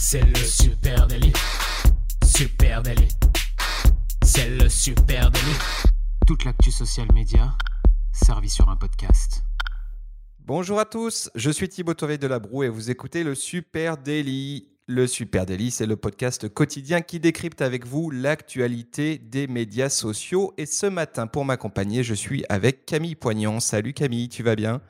C'est le super délit. Super délit. C'est le super délit. Toute l'actu social média servie sur un podcast. Bonjour à tous, je suis Thibaut Toveil de la Broue et vous écoutez le Super Daily. Le Super Daily, c'est le podcast quotidien qui décrypte avec vous l'actualité des médias sociaux. Et ce matin, pour m'accompagner, je suis avec Camille Poignant. Salut Camille, tu vas bien?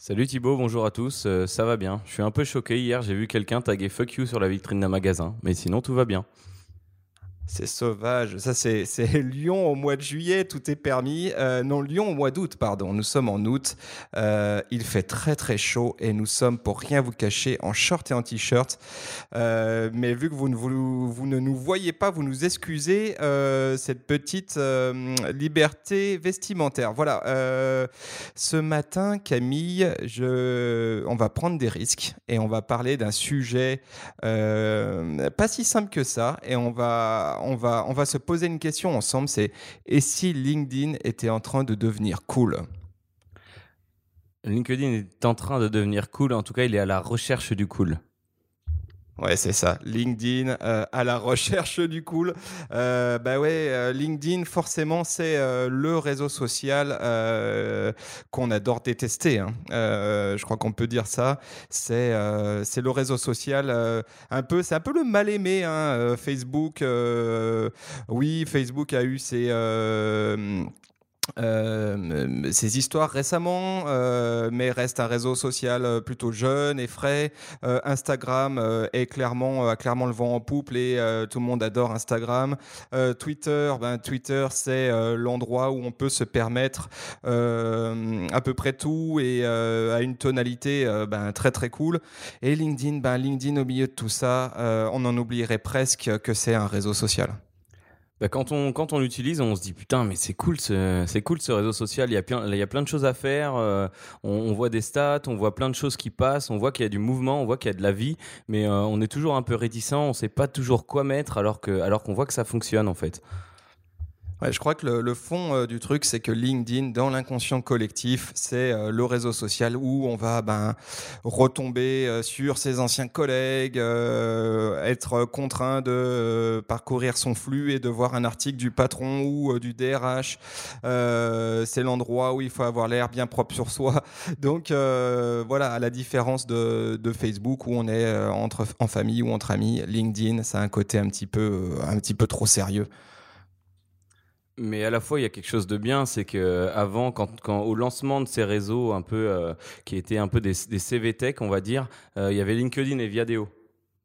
Salut Thibaut, bonjour à tous, euh, ça va bien. Je suis un peu choqué, hier j'ai vu quelqu'un taguer fuck you sur la vitrine d'un magasin, mais sinon tout va bien. C'est sauvage. Ça, c'est Lyon au mois de juillet, tout est permis. Euh, non, Lyon au mois d'août, pardon. Nous sommes en août. Euh, il fait très très chaud et nous sommes, pour rien vous cacher, en short et en t-shirt. Euh, mais vu que vous ne, vous, ne nous voyez pas, vous nous excusez cette petite liberté vestimentaire. Voilà. ce matin, Camille, on va prendre des risques et on va parler d'un sujet pas si simple que ça. Et on va on va, on va se poser une question ensemble, c'est et si LinkedIn était en train de devenir cool? LinkedIn est en train de devenir cool, en tout cas il est à la recherche du cool. Ouais, c'est ça. LinkedIn euh, à la recherche du cool. Euh, bah ouais, euh, LinkedIn, forcément, c'est euh, le réseau social qu'on adore détester. Hein. je crois qu'on peut dire ça. C'est le réseau social un peu, c'est un peu le mal aimé. Hein. Facebook, oui, Facebook a eu ses euh, ces histoires récemment, euh, mais reste un réseau social euh, plutôt jeune et frais. Instagram est clairement, clairement le vent en poupe et tout le monde adore Instagram. Twitter, ben, Twitter c'est l'endroit où on peut se permettre à peu près tout et à une tonalité ben, très très cool. Et LinkedIn, ben, LinkedIn au milieu de tout ça, on en oublierait presque que c'est un réseau social. Bah, quand on quand on l'utilise, on se dit putain mais c'est cool ce c'est cool ce réseau social. Il y a plein il y a plein de choses à faire. Euh, on, voit des stats, on voit plein de choses qui passent, on voit qu'il y a du mouvement, on voit qu'il y a de la vie, mais euh, on est toujours un peu réticent. On sait pas toujours quoi mettre alors que alors qu'on voit que ça fonctionne en fait. Ouais, je crois que le, fond euh, du truc, c'est que LinkedIn, dans l'inconscient collectif, c'est euh, le réseau social où on va ben, retomber euh, sur ses anciens collègues, être contraint de parcourir son flux et de voir un article du patron ou du DRH. c'est l'endroit où il faut avoir l'air bien propre sur soi. Donc voilà, à la différence de, de, Facebook où on est entre, en famille ou entre amis, LinkedIn, ça a un côté un petit peu, un petit peu trop sérieux. Mais à la fois, il y a quelque chose de bien, c'est que avant, quand, au lancement de ces réseaux un peu euh, qui étaient un peu des, des CV tech, on va dire, euh, il y avait LinkedIn et Viadeo.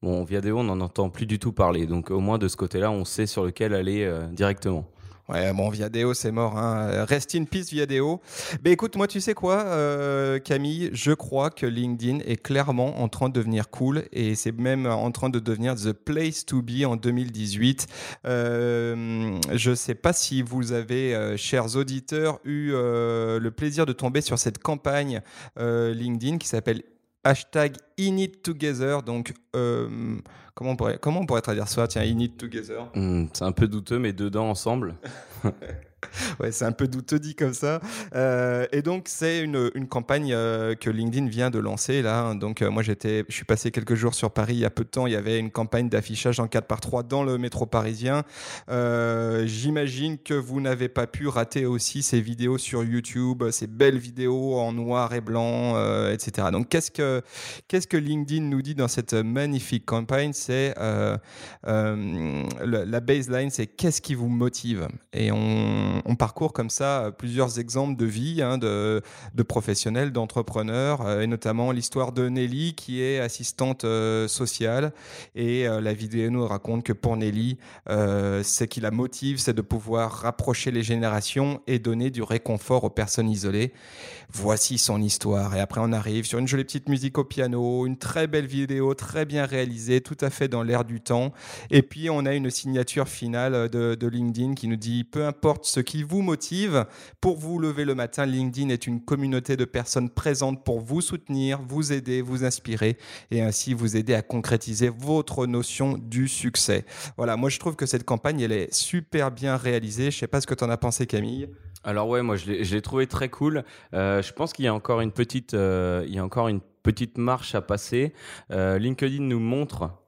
Bon, Viadeo, on n'en entend plus du tout parler, donc au moins de ce côté-là, on sait sur lequel aller euh, directement. Ouais, bon, Viadeo, c'est mort. Hein. Rest in peace, Viadeo. Mais écoute, moi, tu sais quoi, euh, Camille? Je crois que LinkedIn est clairement en train de devenir cool et c'est même en train de devenir the place to be en 2018. Euh, je ne sais pas si vous avez, euh, chers auditeurs, eu le plaisir de tomber sur cette campagne LinkedIn qui s'appelle hashtag In Together. Donc, euh, comment, on pourrait, comment on pourrait traduire ça? Tiens, In Together. Hmm, c'est un peu douteux, mais dedans ensemble. ouais, c'est un peu douteux dit comme ça. Euh, et donc, c'est une, une campagne euh, que LinkedIn vient de lancer là. Donc, euh, moi, j'étais, je suis passé quelques jours sur Paris il y a peu de temps. Il y avait une campagne d'affichage en 4 par 3 dans le métro parisien. J'imagine que vous n'avez pas pu rater aussi ces vidéos sur YouTube, ces belles vidéos en noir et blanc, etc. Donc, qu'est-ce que, qu'est-ce que LinkedIn nous dit dans cette magnifique campagne? C'est la baseline, c'est qu'est-ce qui vous motive? Et on parcourt comme ça plusieurs exemples de vie hein, de, professionnels, d'entrepreneurs, euh, et notamment l'histoire de Nelly qui est assistante euh, sociale. Et euh, la vidéo nous raconte que pour Nelly, ce qui la motive, c'est de pouvoir rapprocher les générations et donner du réconfort aux personnes isolées. Voici son histoire. Et après, on arrive sur une jolie petite musique au piano, une très belle vidéo, très bien réalisée, tout à fait dans l'air du temps. Et puis, on a une signature finale de, LinkedIn qui nous dit, peu importe ce qui vous motive. Pour vous lever le matin, LinkedIn est une communauté de personnes présentes pour vous soutenir, vous aider, vous inspirer et ainsi vous aider à concrétiser votre notion du succès. Voilà, moi je trouve que cette campagne, elle est super bien réalisée. Je sais pas ce que tu en as pensé Camille. Alors ouais, moi je l'ai trouvé très cool. Euh, je pense qu'il y a encore une petite, euh, il y a encore petite marche à passer. LinkedIn nous montre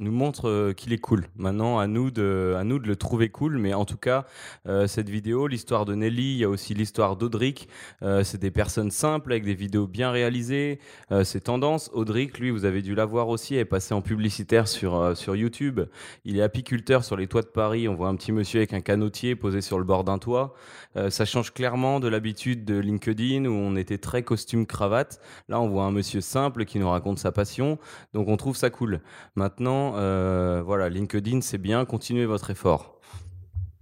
nous montre euh, qu'il est cool. Maintenant, à nous de, à nous de le trouver cool. Mais en tout cas, euh, cette vidéo, l'histoire de Nelly, il y a aussi l'histoire d'Audric. Euh, c'est des personnes simples avec des vidéos bien réalisées. c'est tendance. Audric, lui, vous avez dû l'avoir aussi, est passé en publicitaire sur, sur YouTube. Il est apiculteur sur les toits de Paris. On voit un petit monsieur avec un canotier posé sur le bord d'un toit. ça change clairement de l'habitude de LinkedIn où on était très costume cravate. Là, on voit un monsieur simple qui nous raconte sa passion. Donc, on trouve ça cool. Maintenant, euh, voilà, LinkedIn, c'est bien, continuez votre effort.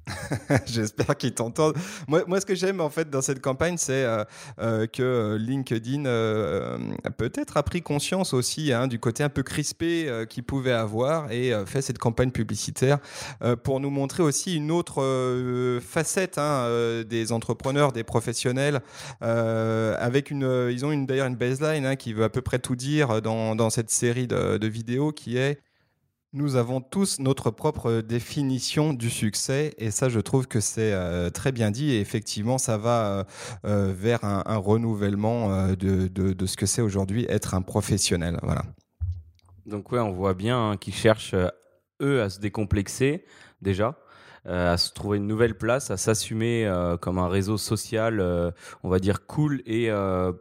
J'espère qu'ils t'entendent. Moi, moi, ce que j'aime en fait dans cette campagne, c'est euh, euh, que LinkedIn peut-être a pris conscience aussi hein, du côté un peu crispé qu'il pouvait avoir et fait cette campagne publicitaire pour nous montrer aussi une autre facette hein, des entrepreneurs, des professionnels. avec une, ils ont une, d'ailleurs une baseline hein, qui veut à peu près tout dire dans, cette série de vidéos qui est nous avons tous notre propre définition du succès et ça, je trouve que c'est euh, très bien dit et effectivement, ça va euh, euh, vers un, renouvellement de, ce que c'est aujourd'hui être un professionnel. Voilà. Donc ouais, on voit bien hein, qu'ils cherchent eux à se décomplexer déjà à se trouver une nouvelle place, à s'assumer euh, comme un réseau social, euh, on va dire cool et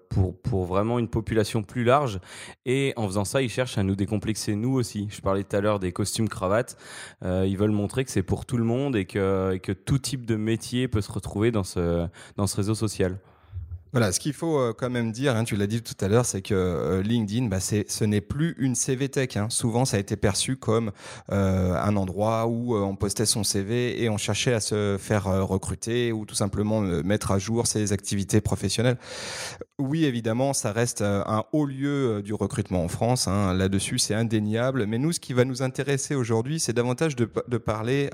pour, pour vraiment une population plus large. Et en faisant ça, ils cherchent à nous décomplexer nous aussi. Je parlais tout à l'heure des costumes cravates. ils veulent montrer que c'est pour tout le monde et que, que tout type de métier peut se retrouver dans ce, dans ce réseau social. Voilà, ce qu'il faut euh, quand même dire, hein, tu l'as dit tout à l'heure, c'est que euh, LinkedIn, bah, ce n'est plus une CV Tech. Hein. Souvent, ça a été perçu comme euh, un endroit où on postait son CV et on cherchait à se faire recruter ou tout simplement mettre à jour ses activités professionnelles. Oui, évidemment, ça reste un haut lieu du recrutement en France. Hein. Là-dessus, c'est indéniable. Mais nous, ce qui va nous intéresser aujourd'hui, c'est davantage de, de parler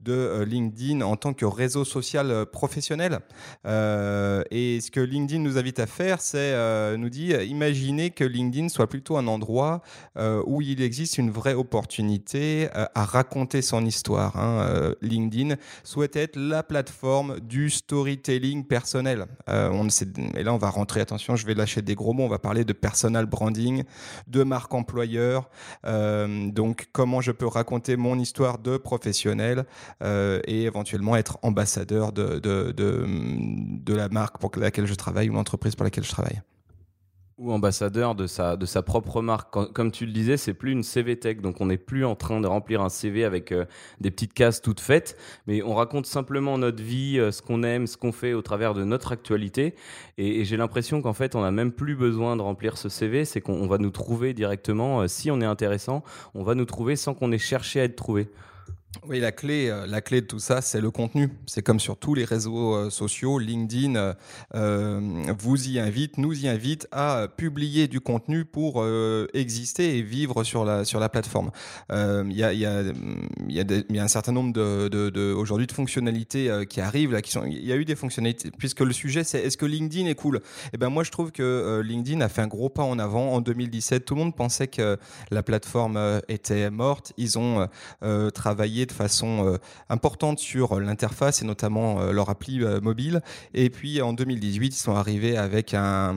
de LinkedIn en tant que réseau social professionnel. et ce que LinkedIn nous invite à faire, c'est euh, nous dit euh, imaginez que LinkedIn soit plutôt un endroit euh, où il existe une vraie opportunité à raconter son histoire. Hein. LinkedIn souhaite être la plateforme du storytelling personnel. on et là, on va rentrer, attention, je vais lâcher des gros mots, on va parler de personal branding, de marque employeur, donc comment je peux raconter mon histoire de professionnel et éventuellement être ambassadeur de, de, de, de la marque pour laquelle je travaille ou l'entreprise pour laquelle je travaille ou ambassadeur de sa, de sa propre marque. comme tu le disais, c'est plus une CV tech, donc on n'est plus en train de remplir un CV avec euh, des petites cases toutes faites, mais on raconte simplement notre vie, euh, ce qu'on aime, ce qu'on fait au travers de notre actualité. Et, j'ai l'impression qu'en fait, on n'a même plus besoin de remplir ce CV, c'est qu'on va nous trouver directement. Euh, si on est intéressant, on va nous trouver sans qu'on ait cherché à être trouvé. Oui, la clé, euh, la clé de tout ça, c'est le contenu. C'est comme sur tous les réseaux euh, sociaux, LinkedIn euh, vous y invite, nous y invite à publier du contenu pour exister et vivre sur la sur la plateforme. Il y a y a y, a un certain nombre de, de, aujourd'hui de fonctionnalités qui arrivent. Il y a eu des fonctionnalités puisque le sujet c'est est-ce que LinkedIn est cool? Eh ben moi je trouve que LinkedIn a fait un gros pas en avant en 2017. Tout le monde pensait que la plateforme était morte. Ils ont travaillé de façon euh, importante sur l'interface et notamment euh, leur appli euh, mobile. Et puis en 2018, ils sont arrivés avec un,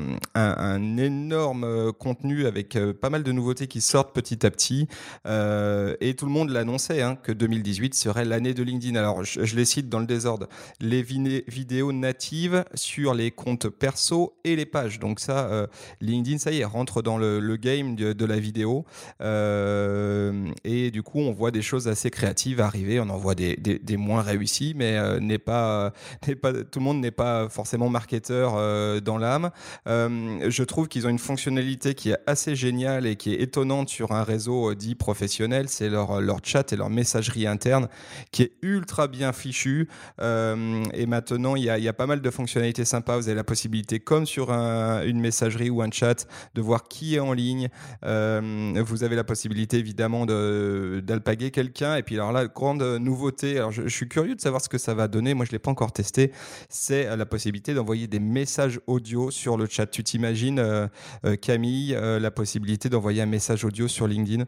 énorme contenu avec pas mal de nouveautés qui sortent petit à petit. et tout le monde l'annonçait hein, que 2018 serait l'année de LinkedIn. Alors je, les cite dans le désordre. Les vidéos natives sur les comptes perso et les pages. Donc ça, LinkedIn, ça y est, rentre dans le, game de, la vidéo. et du coup, on voit des choses assez créatives va arriver. On en voit des, moins réussis, mais euh, n'est pas, n'est pas, tout le monde n'est pas forcément marketeur euh, dans l'âme. Euh, je trouve qu'ils ont une fonctionnalité qui est assez géniale et qui est étonnante sur un réseau dit professionnel. C'est leur, leur chat et leur messagerie interne qui est ultra bien fichu. et maintenant, il y, a, il y, a, pas mal de fonctionnalités sympas. Vous avez la possibilité, comme sur une messagerie ou un chat, de voir qui est en ligne. vous avez la possibilité, évidemment, d'alpaguer quelqu'un. Et puis alors là, grande nouveauté, alors je, suis curieux de savoir ce que ça va donner, moi je ne l'ai pas encore testé, c'est euh, la possibilité d'envoyer des messages audio sur le chat. Tu t'imagines, euh, euh, Camille, la possibilité d'envoyer un message audio sur LinkedIn?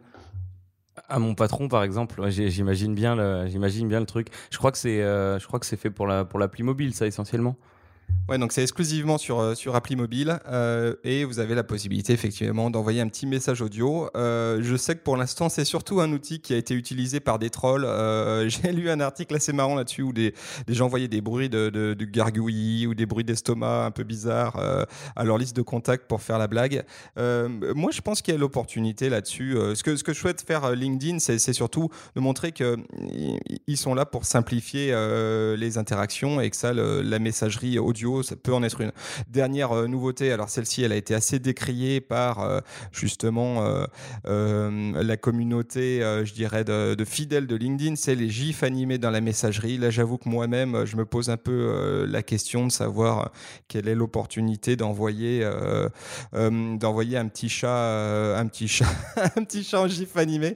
À mon patron, par exemple, j'imagine bien, le, j'imagine bien le truc. Je crois que c'est, je crois que c'est fait pour la pour l'appli mobile, ça essentiellement. Ouais, donc c'est exclusivement sur, euh, sur appli mobile euh, et vous avez la possibilité effectivement d'envoyer un petit message audio. Euh, je sais que pour l'instant c'est surtout un outil qui a été utilisé par des trolls. J'ai lu un article assez marrant là-dessus où des, gens envoyaient des bruits de, de, gargouillis ou des bruits d'estomac un peu bizarres à leur liste de contacts pour faire la blague. moi je pense qu'il y a l'opportunité là-dessus. ce, que, ce que je souhaite faire LinkedIn c'est surtout de montrer qu'ils sont là pour simplifier les interactions et que ça, la messagerie audio ça peut en être une. Dernière euh, nouveauté, alors celle-ci, elle a été assez décriée par euh, justement euh, la communauté, je dirais, de, fidèles de LinkedIn, c'est les gifs animés dans la messagerie. Là, j'avoue que moi-même, je me pose un peu la question de savoir quelle est l'opportunité d'envoyer d'envoyer un petit chat, un petit chat, un petit chat en gif animé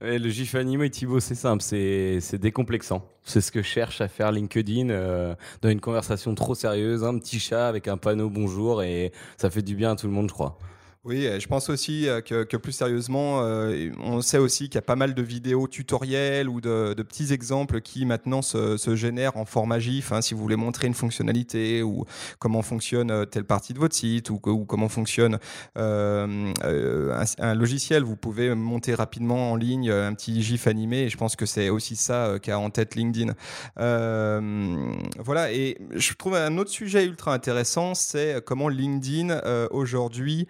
le GIF animé, Thibaut, c'est simple, c'est décomplexant. C'est ce que cherche à faire LinkedIn euh, dans une conversation trop sérieuse, un petit chat avec un panneau bonjour et ça fait du bien à tout le monde, je crois. Oui, je pense aussi euh, que, plus sérieusement, euh, on sait aussi qu'il y a pas mal de vidéos tutoriels ou de, petits exemples qui maintenant se, génèrent en format GIF. Hein, si vous voulez montrer une fonctionnalité ou comment fonctionne euh, telle partie de votre site ou, comment fonctionne un, logiciel, vous pouvez monter rapidement en ligne un petit GIF animé. Et je pense que c'est aussi ça qu'a en tête LinkedIn. voilà, et je trouve un autre sujet ultra intéressant, c'est comment LinkedIn aujourd'hui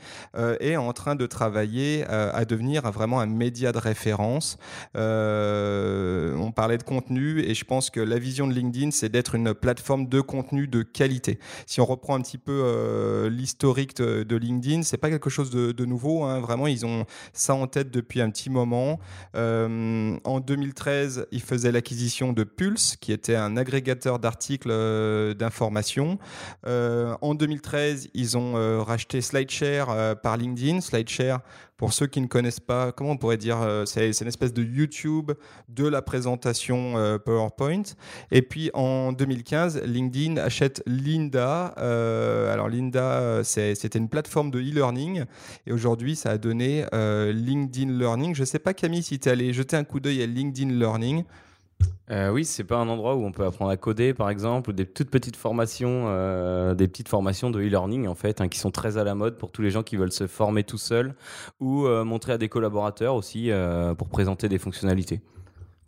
est en train de travailler euh, à devenir vraiment un média de référence. Euh, on parlait de contenu et je pense que la vision de LinkedIn, c'est d'être une plateforme de contenu de qualité. Si on reprend un petit peu l'historique de, LinkedIn, c'est pas quelque chose de, nouveau. Hein. Vraiment, ils ont ça en tête depuis un petit moment. en 2013, ils faisaient l'acquisition de Pulse, qui était un agrégateur d'articles d'information. en 2013, ils ont racheté SlideShare LinkedIn, SlideShare, pour ceux qui ne connaissent pas, comment on pourrait dire, euh, c'est une espèce de YouTube de la présentation euh, PowerPoint. Et puis en 2015, LinkedIn achète Linda. Euh, alors Linda, c'était une plateforme de e-learning. Et aujourd'hui, ça a donné LinkedIn Learning. Je ne sais pas Camille si tu es allé jeter un coup d'œil à LinkedIn Learning. Euh, oui, c'est pas un endroit où on peut apprendre à coder, par exemple, ou des toutes petites formations, euh, des petites formations de e-learning en fait, hein, qui sont très à la mode pour tous les gens qui veulent se former tout seuls, ou euh, montrer à des collaborateurs aussi pour présenter des fonctionnalités.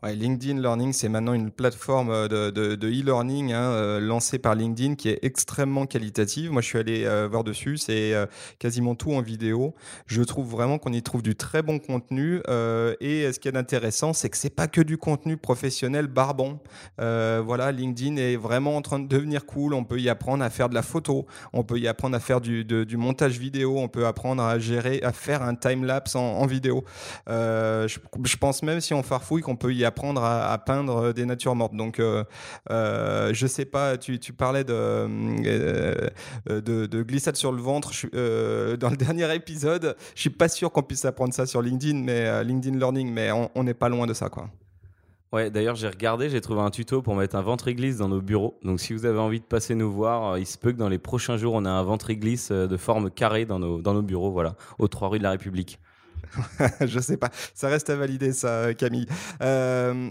LinkedIn Learning, c'est maintenant une plateforme euh, de, e-learning hein, euh, lancée par LinkedIn qui est extrêmement qualitative. Moi, je suis allé euh, voir dessus, c'est quasiment tout en vidéo. Je trouve vraiment qu'on y trouve du très bon contenu. et ce qui est intéressant, c'est que c'est pas que du contenu professionnel barbon. voilà, LinkedIn est vraiment en train de devenir cool. On peut y apprendre à faire de la photo, on peut y apprendre à faire du, montage vidéo, on peut apprendre à gérer, à faire un time lapse en, vidéo. Je, je, pense même si on farfouille qu'on peut y apprendre à, peindre des natures mortes. Donc, euh, euh, je sais pas, tu, parlais de, euh, de, glissade sur le ventre dans le dernier épisode. Je suis pas sûr qu'on puisse apprendre ça sur LinkedIn, mais LinkedIn Learning, mais on n'est pas loin de ça, quoi. Ouais, d'ailleurs, j'ai regardé, j'ai trouvé un tuto pour mettre un ventre-glisse dans nos bureaux. Donc, si vous avez envie de passer nous voir, il se peut que dans les prochains jours, on ait un ventre-glisse de forme carrée dans nos, dans nos bureaux, voilà, aux trois rues de la République. je sais pas. Ça reste à valider, ça, Camille. Euh,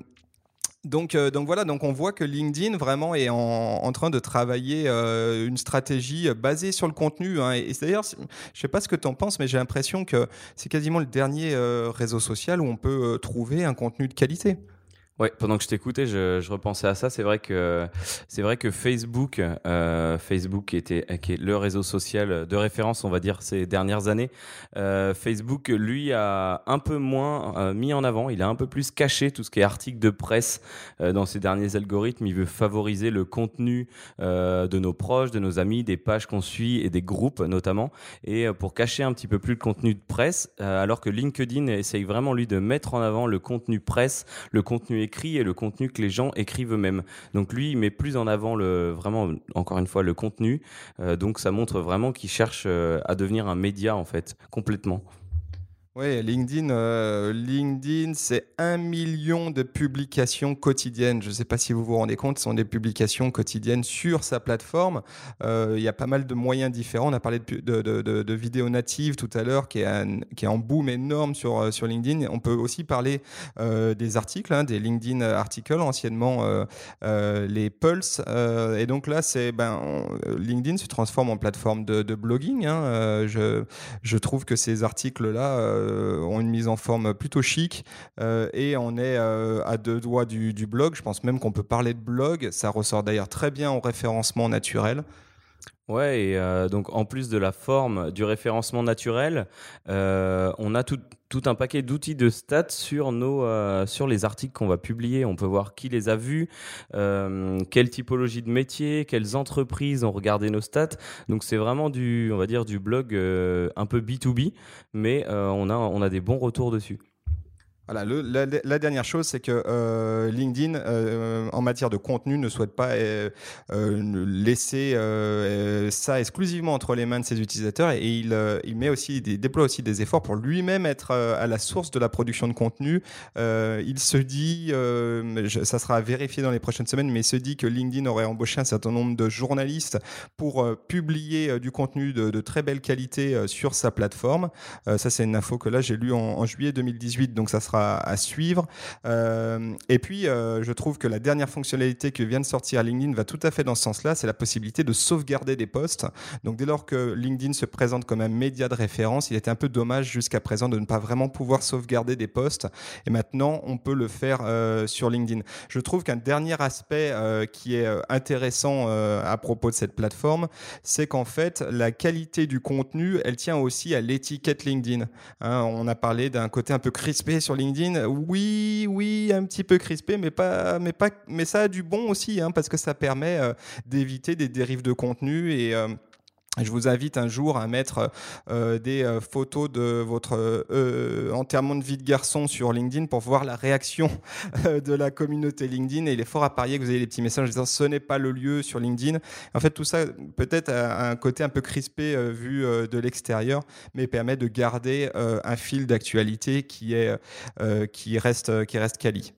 donc, euh, donc voilà, donc on voit que LinkedIn vraiment est en, train de travailler euh, une stratégie basée sur le contenu. Hein. et, d'ailleurs, je sais pas ce que tu en penses, mais j'ai l'impression que c'est quasiment le dernier réseau social où on peut trouver un contenu de qualité. Ouais, pendant que je t'écoutais, je, je, repensais à ça. C'est vrai que c'est vrai que Facebook, euh, Facebook était qui est le réseau social de référence, on va dire ces dernières années. Euh, Facebook, lui, a un peu moins euh, mis en avant. Il a un peu plus caché tout ce qui est article de presse euh, dans ses derniers algorithmes. Il veut favoriser le contenu euh, de nos proches, de nos amis, des pages qu'on suit et des groupes notamment. Et pour cacher un petit peu plus le contenu de presse, alors que LinkedIn essaye vraiment lui de mettre en avant le contenu presse, le contenu écrit et le contenu que les gens écrivent eux-mêmes. Donc lui, il met plus en avant le vraiment encore une fois le contenu. Euh, donc ça montre vraiment qu'il cherche euh, à devenir un média en fait complètement. Oui, LinkedIn, euh, LinkedIn c'est un million de publications quotidiennes. Je ne sais pas si vous vous rendez compte, ce sont des publications quotidiennes sur sa plateforme. Euh, il y a pas mal de moyens différents. On a parlé de, de, de, vidéos natives tout à l'heure, qui, est en boom énorme sur, euh, LinkedIn. On peut aussi parler des articles, hein, des LinkedIn articles, anciennement les Pulse. et donc là, c'est ben, LinkedIn se transforme en plateforme de, blogging. Hein. je, trouve que ces articles-là ont une mise en forme plutôt chic euh, et on est euh, à deux doigts du, blog. Je pense même qu'on peut parler de blog. Ça ressort d'ailleurs très bien au référencement naturel. Ouais, et donc en plus de la forme du référencement naturel, on a tout, un paquet d'outils de stats sur, nos, sur les articles qu'on va publier. On peut voir qui les a vus, quelle typologie de métier, quelles entreprises ont regardé nos stats. Donc c'est vraiment du, on va dire, du blog un peu B2B, mais on, a, on a des bons retours dessus. La, dernière chose, c'est que euh, LinkedIn, euh, en matière de contenu, ne souhaite pas euh, laisser ça exclusivement entre les mains de ses utilisateurs et il, met aussi, déploie aussi des efforts pour lui-même être à la source de la production de contenu. il se dit, ça sera vérifié dans les prochaines semaines, mais il se dit que LinkedIn aurait embauché un certain nombre de journalistes pour publier du contenu de, très belle qualité sur sa plateforme. ça, c'est une info que là j'ai lu en, en juillet 2018, donc ça sera à, suivre. Euh, et puis, euh, je trouve que la dernière fonctionnalité que vient de sortir LinkedIn va tout à fait dans ce sens-là, c'est la possibilité de sauvegarder des posts. Donc, dès lors que LinkedIn se présente comme un média de référence, il était un peu dommage jusqu'à présent de ne pas vraiment pouvoir sauvegarder des posts. Et maintenant, on peut le faire euh, sur LinkedIn. Je trouve qu'un dernier aspect qui est intéressant à propos de cette plateforme, c'est qu'en fait, la qualité du contenu, elle tient aussi à l'étiquette LinkedIn. Hein, on a parlé d'un côté un peu crispé sur LinkedIn oui, oui, un petit peu crispé, mais pas, mais pas, mais ça a du bon aussi, hein, parce que ça permet euh, d'éviter des dérives de contenu et euh, je vous invite un jour à mettre euh, des euh, photos de votre euh, enterrement de vie de garçon sur LinkedIn pour voir la réaction de la communauté LinkedIn. Et il est fort à parier que vous avez des petits messages disant ce n'est pas le lieu sur LinkedIn. En fait, tout ça peut-être a un côté un peu crispé vu de l'extérieur, mais permet de garder un fil d'actualité qui, est, qui, reste, qui reste quali.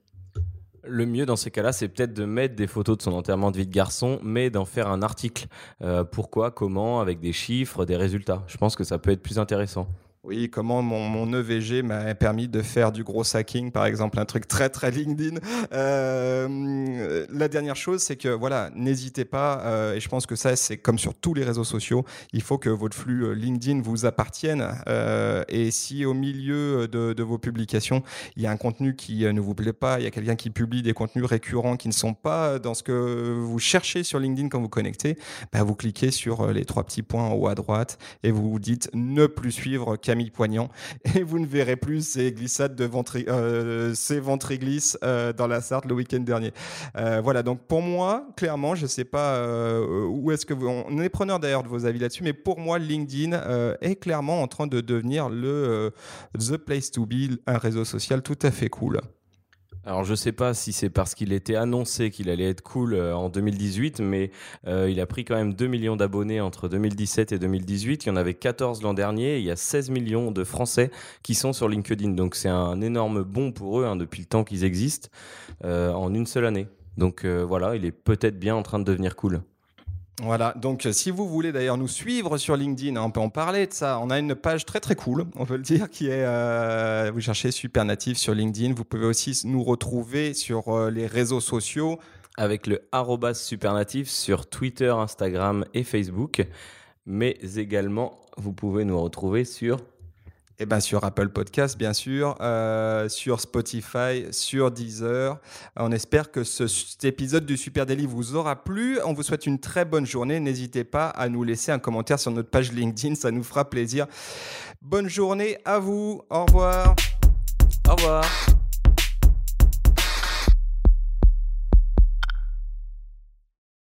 Le mieux dans ces cas-là, c'est peut-être de mettre des photos de son enterrement de vie de garçon, mais d'en faire un article. Euh, pourquoi, comment, avec des chiffres, des résultats? Je pense que ça peut être plus intéressant. Oui, comment mon, EVG m'a permis de faire du gros hacking, par exemple, un truc très très LinkedIn. Euh, la dernière chose, c'est que voilà, n'hésitez pas, euh, et je pense que ça, c'est comme sur tous les réseaux sociaux, il faut que votre flux euh, LinkedIn vous appartienne. et si au milieu de, de, vos publications, il y a un contenu qui ne vous plaît pas, il y a quelqu'un qui publie des contenus récurrents qui ne sont pas dans ce que vous cherchez sur LinkedIn quand vous connectez, bah, vous cliquez sur les trois petits points en haut à droite et vous vous dites ne plus suivre Camille Poignant et vous ne verrez plus ces glissades de ventri euh, ces ventriglisses euh, dans la Sarthe le week-end dernier. Euh, voilà, donc pour moi, clairement, je ne sais pas où est-ce que vous... On est preneur d'ailleurs de vos avis là-dessus, mais pour moi, LinkedIn est clairement en train de devenir le The Place to Be, un réseau social tout à fait cool. Alors je sais pas si c'est parce qu'il était annoncé qu'il allait être cool euh, en 2018, mais euh, il a pris quand même 2 millions d'abonnés entre 2017 et 2018. Il y en avait 14 l'an dernier. il y a 16 millions de Français qui sont sur LinkedIn. Donc c'est un énorme bond pour eux hein, depuis le temps qu'ils existent euh, en une seule année. Donc voilà, il est peut-être bien en train de devenir cool. Voilà, donc si vous voulez d'ailleurs nous suivre sur LinkedIn, hein, on peut en parler de ça. On a une page très très cool, on peut le dire, qui est, euh, vous cherchez Super Natif sur LinkedIn. Vous pouvez aussi nous retrouver sur euh, les réseaux sociaux. Avec le supernatif sur Twitter, Instagram et Facebook. Mais également, vous pouvez nous retrouver sur eh ben sur Apple Podcast, bien sûr, euh, sur Spotify, sur Deezer. On espère que ce, cet épisode du Super Daily vous aura plu. On vous souhaite une très bonne journée. N'hésitez pas à nous laisser un commentaire sur notre page LinkedIn, ça nous fera plaisir. Bonne journée à vous. Au revoir.